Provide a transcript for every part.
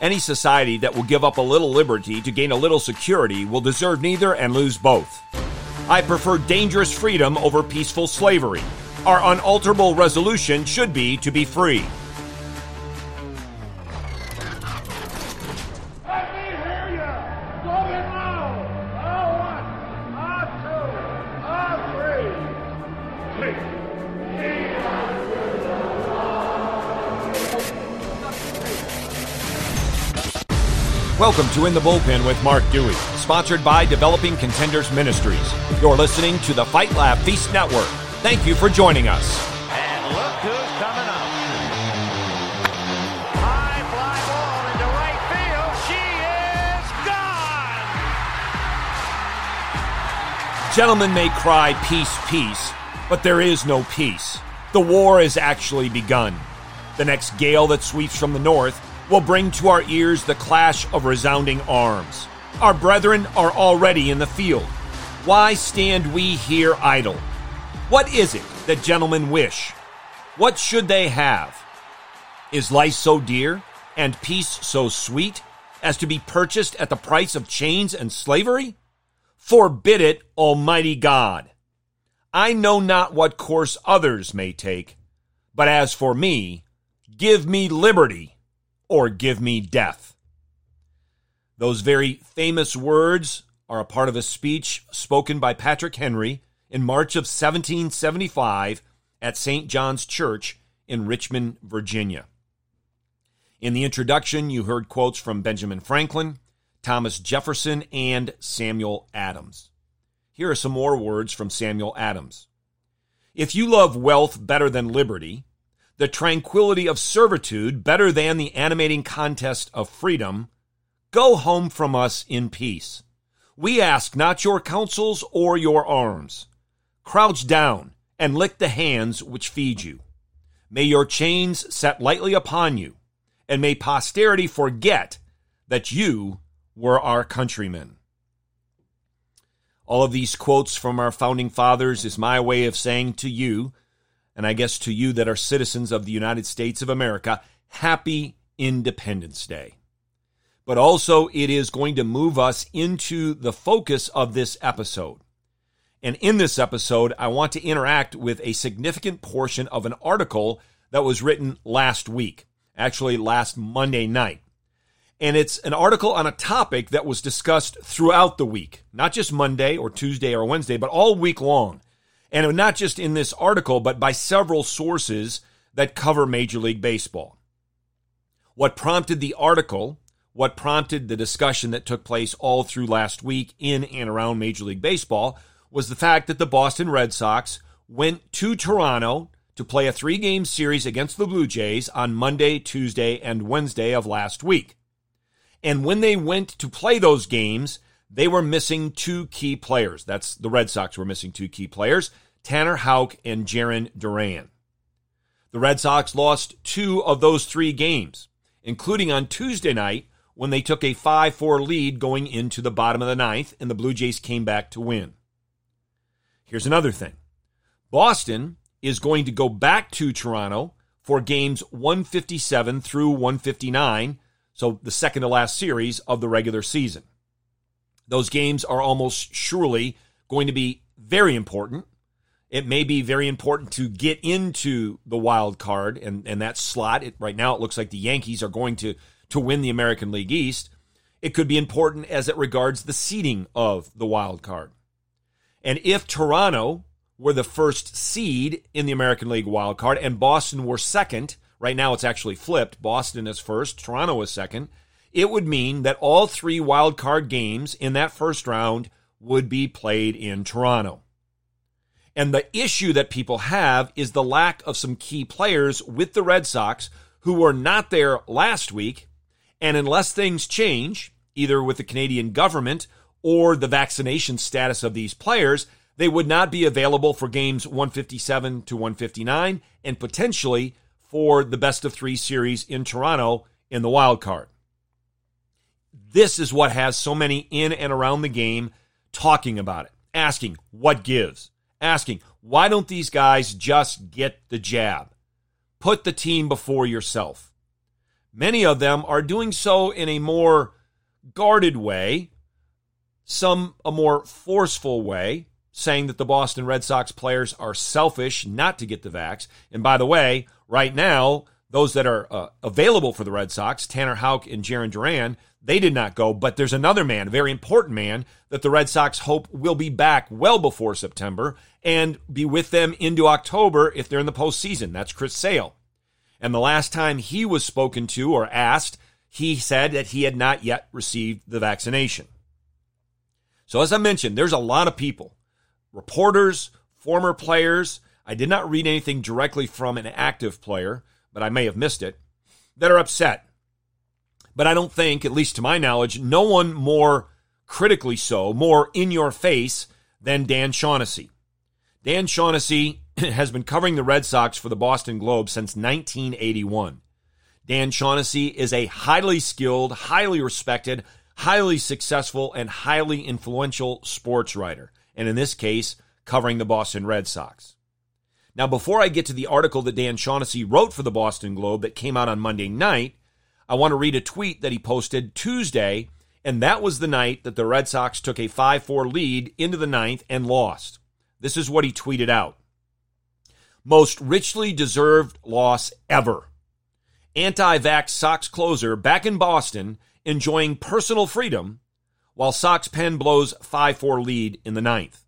Any society that will give up a little liberty to gain a little security will deserve neither and lose both. I prefer dangerous freedom over peaceful slavery. Our unalterable resolution should be to be free. Welcome to In the Bullpen with Mark Dewey, sponsored by Developing Contenders Ministries. You're listening to the Fight Laugh Feast Network. Thank you for joining us. And look who's coming up. High fly ball into right field. She is gone. Gentlemen may cry peace, peace, but there is no peace. The war has actually begun. The next gale that sweeps from the north will bring to our ears the clash of resounding arms. Our brethren are already in the field. Why stand we here idle? What is it that gentlemen wish? What should they have? Is life so dear and peace so sweet as to be purchased at the price of chains and slavery? Forbid it, Almighty God. I know not what course others may take, but as for me, give me liberty or give me death. Those very famous words are a part of a speech spoken by Patrick Henry in March of 1775 at St. John's Church in Richmond, Virginia. In the introduction, you heard quotes from Benjamin Franklin, Thomas Jefferson, and Samuel Adams. Here are some more words from Samuel Adams. If you love wealth better than liberty, the tranquility of servitude better than the animating contest of freedom, go home from us in peace. We ask not your counsels or your arms. Crouch down and lick the hands which feed you. May your chains set lightly upon you, and may posterity forget that you were our countrymen. All of these quotes from our founding fathers is my way of saying to you, and I guess to you that are citizens of the United States of America, happy Independence Day. But also, it is going to move us into the focus of this episode. And in this episode, I want to interact with a significant portion of an article that was written last week, actually last Monday night. And it's an article on a topic that was discussed throughout the week, not just Monday or Tuesday or Wednesday, but all week long. And not just in this article, but by several sources that cover Major League Baseball. What prompted the article, what prompted the discussion that took place all through last week in and around Major League Baseball was the fact that the Boston Red Sox went to Toronto to play a three game series against the Blue Jays on Monday, Tuesday, and Wednesday of last week. And when they went to play those games, they were missing two key players. That's the Red Sox were missing two key players, Tanner Houck and Jarren Duran. The Red Sox lost two of those three games, including on Tuesday night when they took a 5 4 lead going into the bottom of the ninth, and the Blue Jays came back to win. Here's another thing Boston is going to go back to Toronto for games 157 through 159, so the second to last series of the regular season. Those games are almost surely going to be very important. It may be very important to get into the wild card and, and that slot. It, right now, it looks like the Yankees are going to, to win the American League East. It could be important as it regards the seeding of the wild card. And if Toronto were the first seed in the American League wild card and Boston were second, right now it's actually flipped. Boston is first, Toronto is second it would mean that all three wild card games in that first round would be played in Toronto. And the issue that people have is the lack of some key players with the Red Sox who were not there last week. And unless things change, either with the Canadian government or the vaccination status of these players, they would not be available for games 157 to 159 and potentially for the best of three series in Toronto in the wild card. This is what has so many in and around the game talking about it, asking what gives, asking why don't these guys just get the jab? Put the team before yourself. Many of them are doing so in a more guarded way, some a more forceful way, saying that the Boston Red Sox players are selfish not to get the vax. And by the way, right now, those that are uh, available for the Red Sox, Tanner Houck and Jarren Duran, they did not go. But there's another man, a very important man, that the Red Sox hope will be back well before September and be with them into October if they're in the postseason. That's Chris Sale. And the last time he was spoken to or asked, he said that he had not yet received the vaccination. So, as I mentioned, there's a lot of people reporters, former players. I did not read anything directly from an active player, but I may have missed it, that are upset. But I don't think, at least to my knowledge, no one more critically so, more in your face than Dan Shaughnessy. Dan Shaughnessy has been covering the Red Sox for the Boston Globe since 1981. Dan Shaughnessy is a highly skilled, highly respected, highly successful, and highly influential sports writer and in this case, covering the Boston Red Sox. Now, before I get to the article that Dan Shaughnessy wrote for the Boston Globe that came out on Monday night, I want to read a tweet that he posted Tuesday, and that was the night that the Red Sox took a 5 4 lead into the ninth and lost. This is what he tweeted out Most richly deserved loss ever. Anti vax Sox closer back in Boston enjoying personal freedom while Sox pen blows 5 4 lead in the ninth.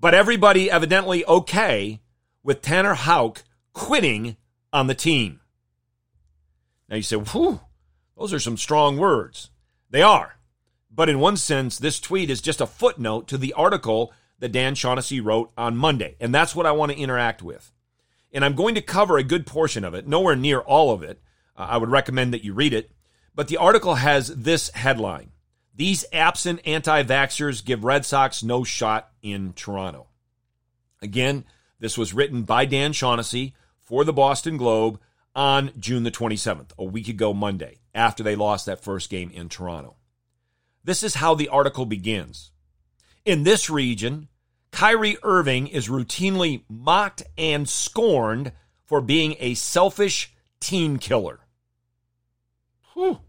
But everybody evidently okay with Tanner Houck quitting on the team. Now you say, whew, those are some strong words. They are. But in one sense, this tweet is just a footnote to the article that Dan Shaughnessy wrote on Monday. And that's what I want to interact with. And I'm going to cover a good portion of it, nowhere near all of it. Uh, I would recommend that you read it. But the article has this headline these absent anti vaxxers give Red Sox no shot in Toronto. Again, this was written by Dan Shaughnessy for the Boston Globe on June the 27th, a week ago Monday, after they lost that first game in Toronto. This is how the article begins. In this region, Kyrie Irving is routinely mocked and scorned for being a selfish team killer. Whew.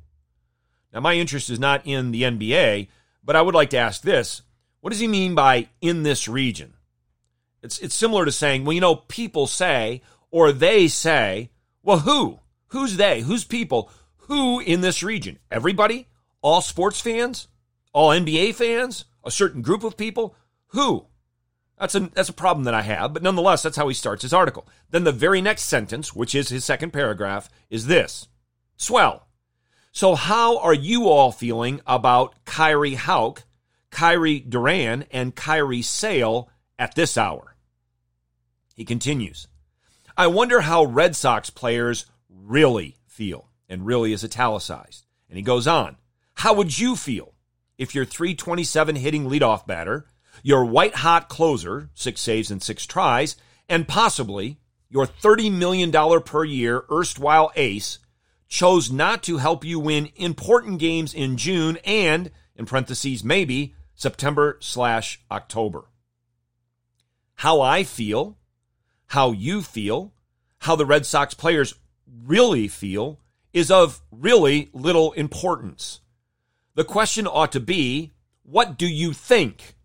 Now, my interest is not in the NBA, but I would like to ask this what does he mean by in this region? It's, it's similar to saying, well, you know, people say, or they say, well, who? Who's they? Who's people? Who in this region? Everybody? All sports fans? All NBA fans? A certain group of people? Who? That's a, that's a problem that I have, but nonetheless, that's how he starts his article. Then the very next sentence, which is his second paragraph, is this Swell. So, how are you all feeling about Kyrie Houck, Kyrie Duran, and Kyrie Sale at this hour? He continues, I wonder how Red Sox players really feel, and really is italicized. And he goes on, How would you feel if your 327 hitting leadoff batter, your white hot closer, six saves and six tries, and possibly your $30 million per year erstwhile ace chose not to help you win important games in June and, in parentheses, maybe September slash October. How I feel, how you feel, how the Red Sox players really feel is of really little importance. The question ought to be what do you think?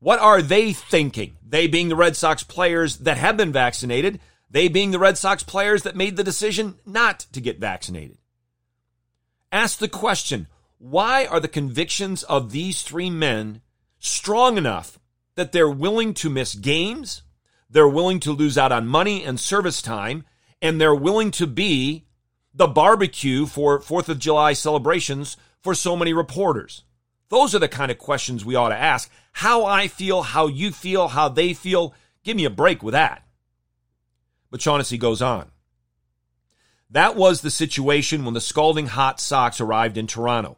What are they thinking? They being the Red Sox players that have been vaccinated they being the Red Sox players that made the decision not to get vaccinated. Ask the question why are the convictions of these three men strong enough that they're willing to miss games, they're willing to lose out on money and service time, and they're willing to be the barbecue for 4th of July celebrations for so many reporters? Those are the kind of questions we ought to ask. How I feel, how you feel, how they feel. Give me a break with that. But Shaughnessy goes on. That was the situation when the scalding hot Sox arrived in Toronto.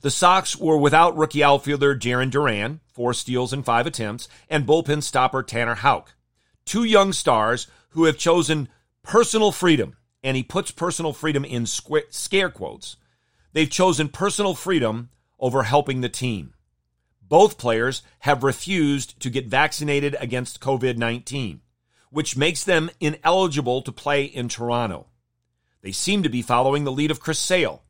The Sox were without rookie outfielder Jarren Duran, four steals in five attempts, and bullpen stopper Tanner Houck. Two young stars who have chosen personal freedom, and he puts personal freedom in scare quotes. They've chosen personal freedom over helping the team. Both players have refused to get vaccinated against COVID 19 which makes them ineligible to play in Toronto. They seem to be following the lead of Chris Sale,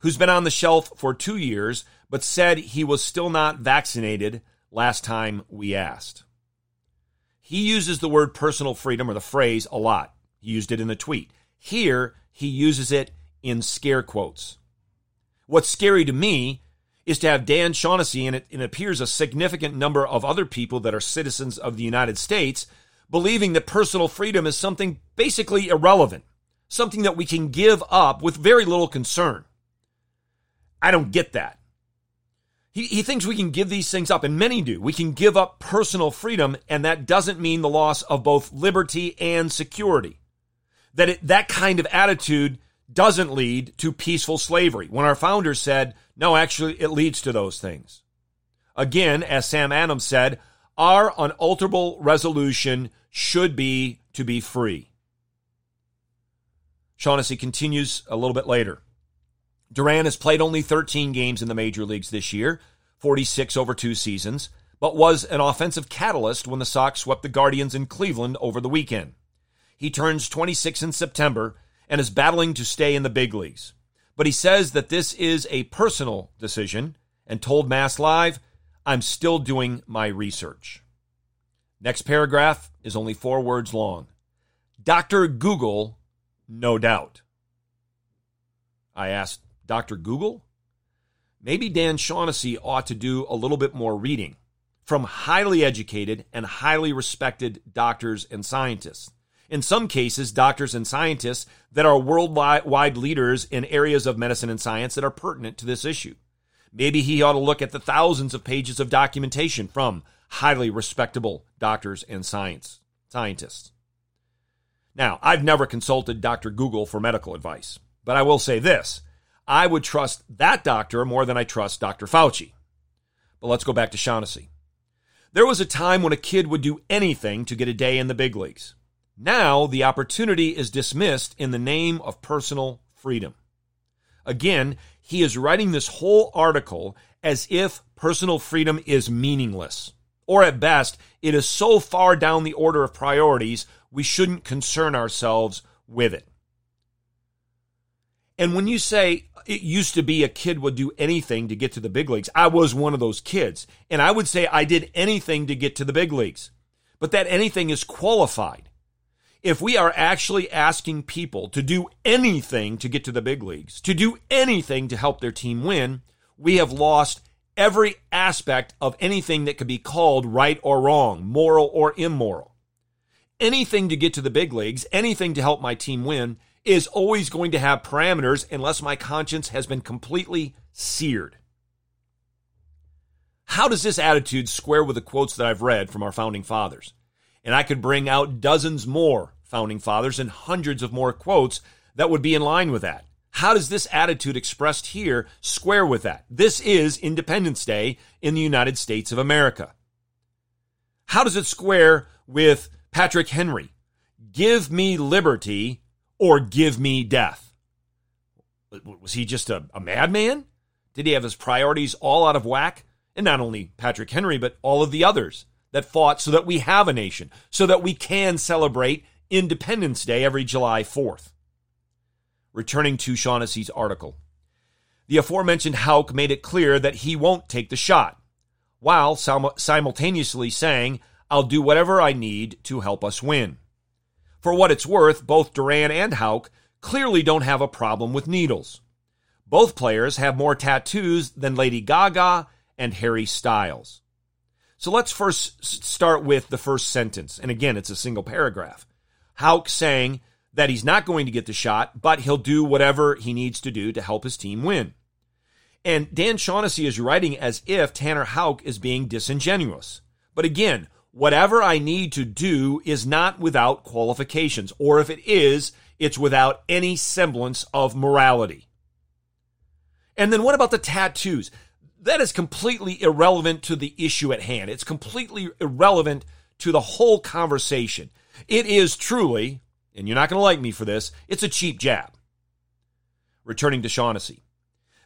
who's been on the shelf for two years, but said he was still not vaccinated last time we asked. He uses the word personal freedom or the phrase a lot. He used it in the tweet. Here, he uses it in scare quotes. What's scary to me is to have Dan Shaughnessy and it, it appears a significant number of other people that are citizens of the United States believing that personal freedom is something basically irrelevant, something that we can give up with very little concern. I don't get that. He, he thinks we can give these things up, and many do. We can give up personal freedom, and that doesn't mean the loss of both liberty and security. That it, that kind of attitude doesn't lead to peaceful slavery. When our founders said, no, actually, it leads to those things. Again, as Sam Adams said, our unalterable resolution should be to be free. Shaughnessy continues a little bit later. Duran has played only 13 games in the major leagues this year, 46 over two seasons, but was an offensive catalyst when the Sox swept the Guardians in Cleveland over the weekend. He turns 26 in September and is battling to stay in the big leagues. But he says that this is a personal decision and told Mass Live, I'm still doing my research. Next paragraph is only four words long. Dr. Google, no doubt. I asked, Dr. Google? Maybe Dan Shaughnessy ought to do a little bit more reading from highly educated and highly respected doctors and scientists. In some cases, doctors and scientists that are worldwide leaders in areas of medicine and science that are pertinent to this issue. Maybe he ought to look at the thousands of pages of documentation from highly respectable doctors and science scientists. Now, I've never consulted Dr. Google for medical advice, but I will say this I would trust that doctor more than I trust Dr. Fauci. But let's go back to Shaughnessy. There was a time when a kid would do anything to get a day in the big leagues. Now the opportunity is dismissed in the name of personal freedom. Again, he is writing this whole article as if personal freedom is meaningless. Or at best, it is so far down the order of priorities, we shouldn't concern ourselves with it. And when you say it used to be a kid would do anything to get to the big leagues, I was one of those kids. And I would say I did anything to get to the big leagues. But that anything is qualified. If we are actually asking people to do anything to get to the big leagues, to do anything to help their team win, we have lost every aspect of anything that could be called right or wrong, moral or immoral. Anything to get to the big leagues, anything to help my team win is always going to have parameters unless my conscience has been completely seared. How does this attitude square with the quotes that I've read from our founding fathers? And I could bring out dozens more founding fathers and hundreds of more quotes that would be in line with that. How does this attitude expressed here square with that? This is Independence Day in the United States of America. How does it square with Patrick Henry? Give me liberty or give me death. Was he just a, a madman? Did he have his priorities all out of whack? And not only Patrick Henry, but all of the others that fought so that we have a nation, so that we can celebrate Independence Day every July 4th. Returning to Shaughnessy's article. The aforementioned Houck made it clear that he won't take the shot, while simultaneously saying, I'll do whatever I need to help us win. For what it's worth, both Duran and Houck clearly don't have a problem with needles. Both players have more tattoos than Lady Gaga and Harry Styles. So let's first start with the first sentence. And again, it's a single paragraph. Houck saying that he's not going to get the shot, but he'll do whatever he needs to do to help his team win. And Dan Shaughnessy is writing as if Tanner Houck is being disingenuous. But again, whatever I need to do is not without qualifications, or if it is, it's without any semblance of morality. And then what about the tattoos? That is completely irrelevant to the issue at hand. It's completely irrelevant to the whole conversation. It is truly, and you're not going to like me for this, it's a cheap jab. Returning to Shaughnessy.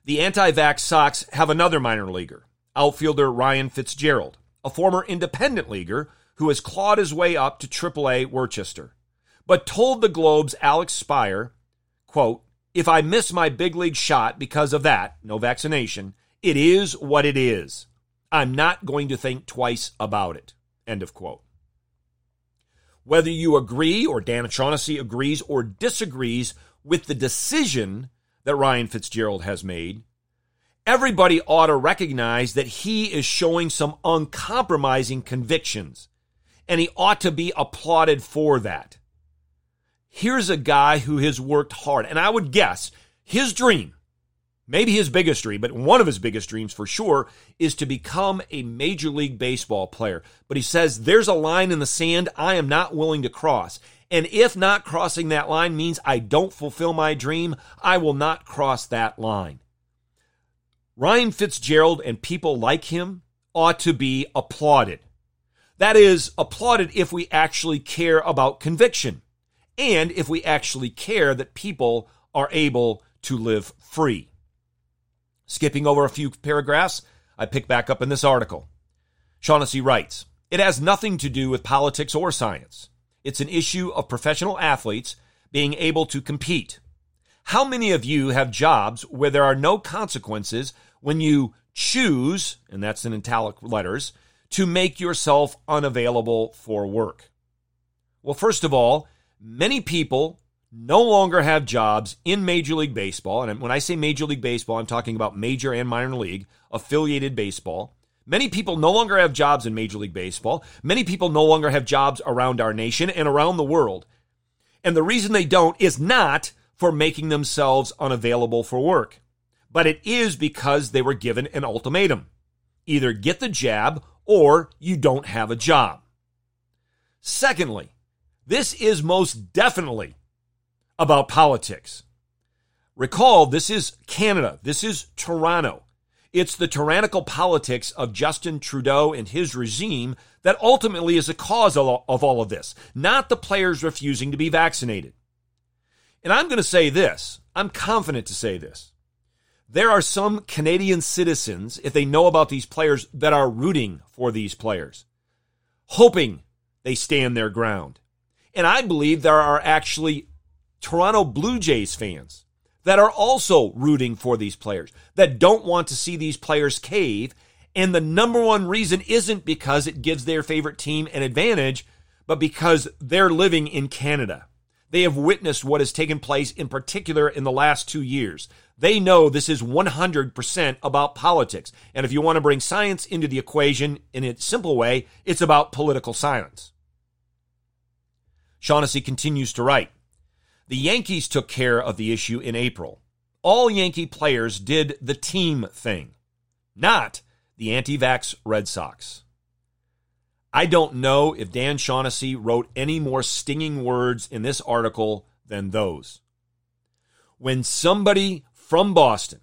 The anti vax Sox have another minor leaguer, outfielder Ryan Fitzgerald a former independent leaguer who has clawed his way up to AAA Worcester, but told the Globe's Alex Speier, quote, if I miss my big league shot because of that, no vaccination, it is what it is. I'm not going to think twice about it. End of quote. Whether you agree or Dan O'Shaughnessy agrees or disagrees with the decision that Ryan Fitzgerald has made, everybody ought to recognize that he is showing some uncompromising convictions, and he ought to be applauded for that. Here's a guy who has worked hard, and I would guess his dream, maybe his biggest dream, but one of his biggest dreams for sure, is to become a Major League Baseball player. But he says, There's a line in the sand I am not willing to cross. And if not crossing that line means I don't fulfill my dream, I will not cross that line. Ryan Fitzgerald and people like him ought to be applauded. That is, applauded if we actually care about conviction and if we actually care that people are able to live free. Skipping over a few paragraphs, I pick back up in this article. Shaughnessy writes It has nothing to do with politics or science. It's an issue of professional athletes being able to compete. How many of you have jobs where there are no consequences when you choose, and that's in italic letters, to make yourself unavailable for work? Well, first of all, many people no longer have jobs in Major League Baseball. And when I say Major League Baseball, I'm talking about major and minor league affiliated baseball. Many people no longer have jobs in Major League Baseball. Many people no longer have jobs around our nation and around the world. And the reason they don't is not for making themselves unavailable for work, but it is because they were given an ultimatum either get the jab or you don't have a job. Secondly, this is most definitely about politics. Recall, this is Canada. This is Toronto. It's the tyrannical politics of Justin Trudeau and his regime that ultimately is the cause of all of this, not the players refusing to be vaccinated. And I'm going to say this I'm confident to say this. There are some Canadian citizens, if they know about these players, that are rooting for these players, hoping they stand their ground. And I believe there are actually Toronto Blue Jays fans that are also rooting for these players, that don't want to see these players cave. And the number one reason isn't because it gives their favorite team an advantage, but because they're living in Canada. They have witnessed what has taken place, in particular in the last two years. They know this is 100% about politics. And if you want to bring science into the equation in a simple way, it's about political silence. Shaughnessy continues to write The Yankees took care of the issue in April. All Yankee players did the team thing, not the anti vax Red Sox. I don't know if Dan Shaughnessy wrote any more stinging words in this article than those. When somebody from Boston,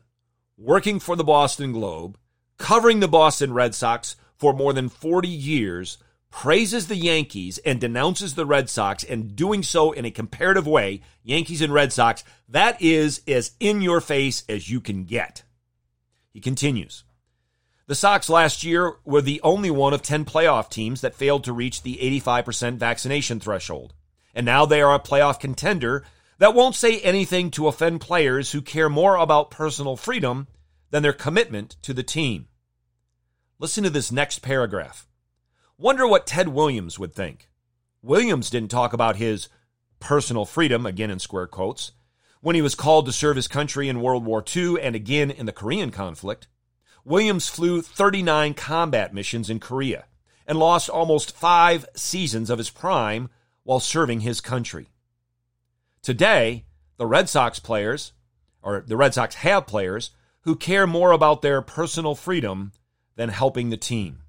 working for the Boston Globe, covering the Boston Red Sox for more than 40 years, praises the Yankees and denounces the Red Sox and doing so in a comparative way, Yankees and Red Sox, that is as in your face as you can get. He continues. The Sox last year were the only one of 10 playoff teams that failed to reach the 85% vaccination threshold. And now they are a playoff contender that won't say anything to offend players who care more about personal freedom than their commitment to the team. Listen to this next paragraph. Wonder what Ted Williams would think. Williams didn't talk about his personal freedom, again in square quotes, when he was called to serve his country in World War II and again in the Korean conflict. Williams flew 39 combat missions in Korea and lost almost five seasons of his prime while serving his country. Today, the Red Sox players, or the Red Sox have players, who care more about their personal freedom than helping the team.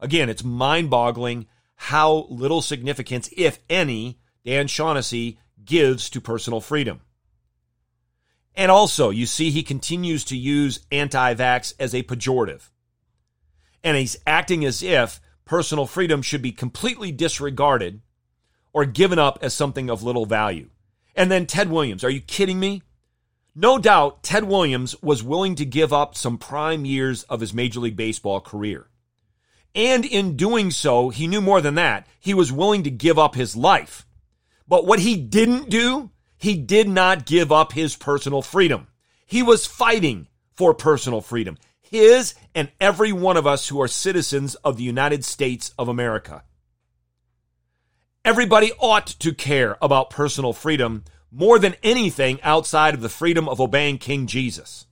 Again, it's mind boggling how little significance, if any, Dan Shaughnessy gives to personal freedom. And also, you see, he continues to use anti vax as a pejorative. And he's acting as if personal freedom should be completely disregarded or given up as something of little value. And then Ted Williams, are you kidding me? No doubt Ted Williams was willing to give up some prime years of his Major League Baseball career. And in doing so, he knew more than that. He was willing to give up his life. But what he didn't do He did not give up his personal freedom. He was fighting for personal freedom. His and every one of us who are citizens of the United States of America. Everybody ought to care about personal freedom more than anything outside of the freedom of obeying King Jesus.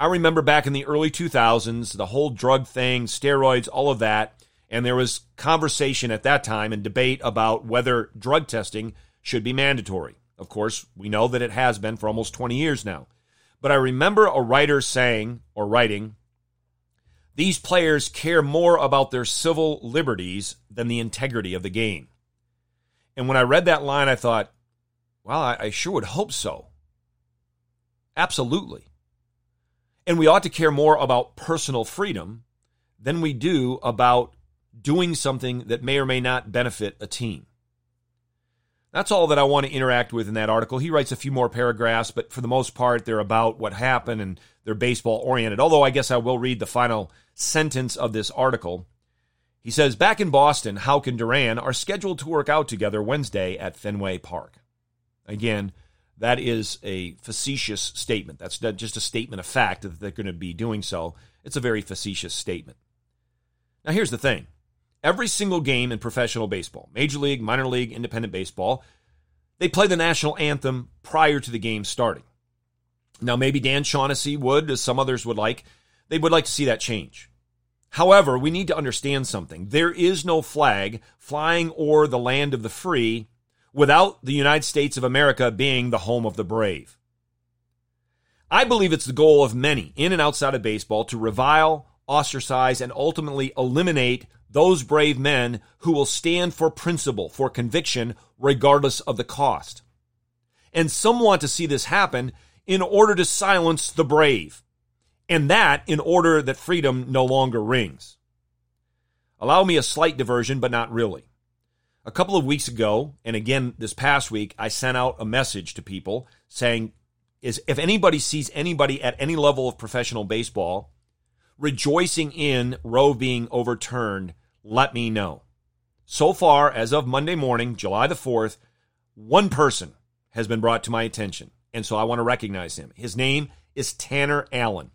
I remember back in the early 2000s, the whole drug thing, steroids, all of that, and there was conversation at that time and debate about whether drug testing should be mandatory. Of course, we know that it has been for almost 20 years now. But I remember a writer saying or writing, these players care more about their civil liberties than the integrity of the game. And when I read that line, I thought, well, I, I sure would hope so. Absolutely. And we ought to care more about personal freedom than we do about doing something that may or may not benefit a team. That's all that I want to interact with in that article. He writes a few more paragraphs, but for the most part, they're about what happened and they're baseball oriented. Although I guess I will read the final sentence of this article. He says, Back in Boston, Houck and Duran are scheduled to work out together Wednesday at Fenway Park. Again, that is a facetious statement. That's just a statement of fact that they're going to be doing so. It's a very facetious statement. Now, here's the thing every single game in professional baseball, major league, minor league, independent baseball, they play the national anthem prior to the game starting. Now, maybe Dan Shaughnessy would, as some others would like, they would like to see that change. However, we need to understand something. There is no flag flying o'er the land of the free without the United States of America being the home of the brave. I believe it's the goal of many in and outside of baseball to revile, ostracize, and ultimately eliminate those brave men who will stand for principle, for conviction, regardless of the cost. And some want to see this happen in order to silence the brave, and that in order that freedom no longer rings. Allow me a slight diversion, but not really. A couple of weeks ago, and again this past week, I sent out a message to people saying, is if anybody sees anybody at any level of professional baseball rejoicing in Roe being overturned, let me know. So far, as of Monday morning, July the 4th, one person has been brought to my attention. And so I want to recognize him. His name is Tanner Allen.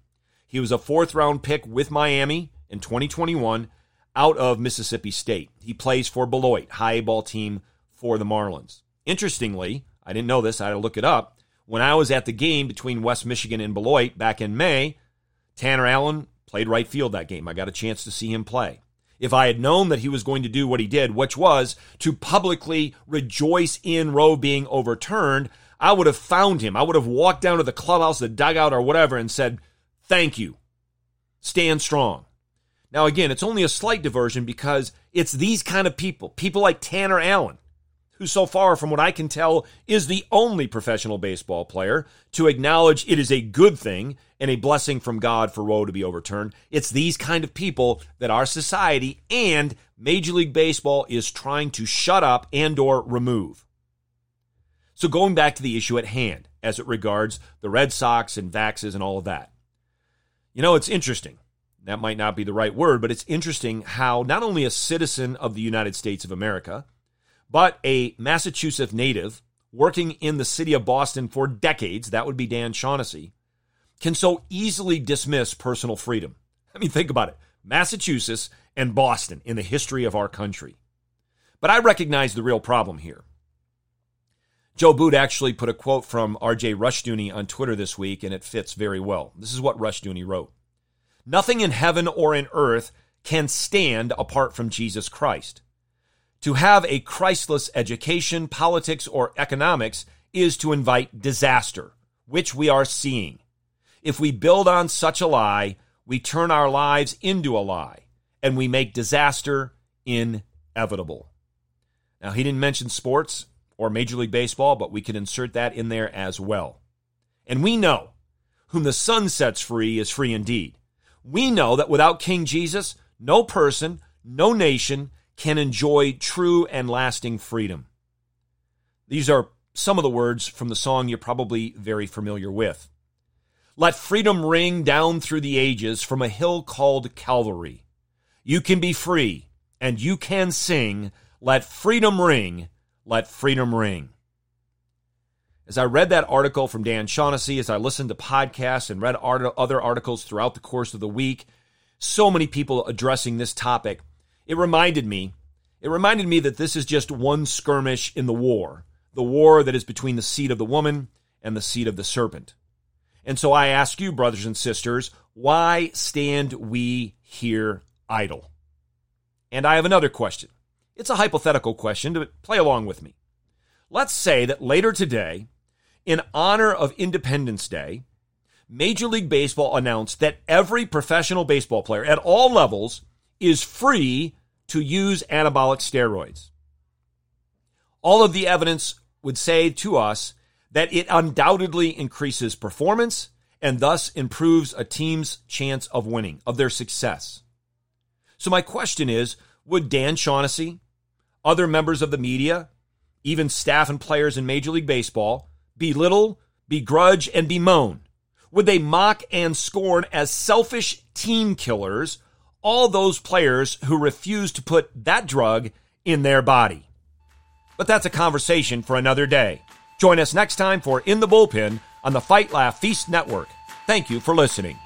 He was a fourth round pick with Miami in 2021 out of Mississippi State. He plays for Beloit, high ball team for the Marlins. Interestingly, I didn't know this, I had to look it up. When I was at the game between West Michigan and Beloit back in May, Tanner Allen played right field that game. I got a chance to see him play if I had known that he was going to do what he did, which was to publicly rejoice in Roe being overturned, I would have found him. I would have walked down to the clubhouse, the dugout, or whatever, and said, Thank you. Stand strong. Now, again, it's only a slight diversion because it's these kind of people, people like Tanner Allen, who, so far from what I can tell, is the only professional baseball player to acknowledge it is a good thing and a blessing from God for Roe to be overturned. It's these kind of people that our society and Major League Baseball is trying to shut up and or remove. So going back to the issue at hand as it regards the Red Sox and vaxes and all of that. You know, it's interesting. That might not be the right word, but it's interesting how not only a citizen of the United States of America, but a Massachusetts native working in the city of Boston for decades, that would be Dan Shaughnessy, can so easily dismiss personal freedom. I mean, think about it Massachusetts and Boston in the history of our country. But I recognize the real problem here. Joe Boot actually put a quote from RJ Rushdoony on Twitter this week, and it fits very well. This is what Rushdoony wrote Nothing in heaven or in earth can stand apart from Jesus Christ. To have a Christless education, politics, or economics is to invite disaster, which we are seeing. If we build on such a lie, we turn our lives into a lie and we make disaster inevitable. Now, he didn't mention sports or Major League Baseball, but we could insert that in there as well. And we know whom the Son sets free is free indeed. We know that without King Jesus, no person, no nation can enjoy true and lasting freedom. These are some of the words from the song you're probably very familiar with. Let freedom ring down through the ages from a hill called Calvary. You can be free and you can sing. Let freedom ring. Let freedom ring. As I read that article from Dan Shaughnessy, as I listened to podcasts and read art- other articles throughout the course of the week, so many people addressing this topic, it reminded me, it reminded me that this is just one skirmish in the war, the war that is between the seed of the woman and the seed of the serpent. And so I ask you, brothers and sisters, why stand we here idle? And I have another question. It's a hypothetical question, but play along with me. Let's say that later today, in honor of Independence Day, Major League Baseball announced that every professional baseball player at all levels is free to use anabolic steroids. All of the evidence would say to us that it undoubtedly increases performance and thus improves a team's chance of winning, of their success. So, my question is would Dan Shaughnessy, other members of the media, even staff and players in Major League Baseball, belittle, begrudge, and bemoan? Would they mock and scorn as selfish team killers all those players who refuse to put that drug in their body? But that's a conversation for another day. Join us next time for In the Bullpen on the Fight Laugh Feast Network. Thank you for listening.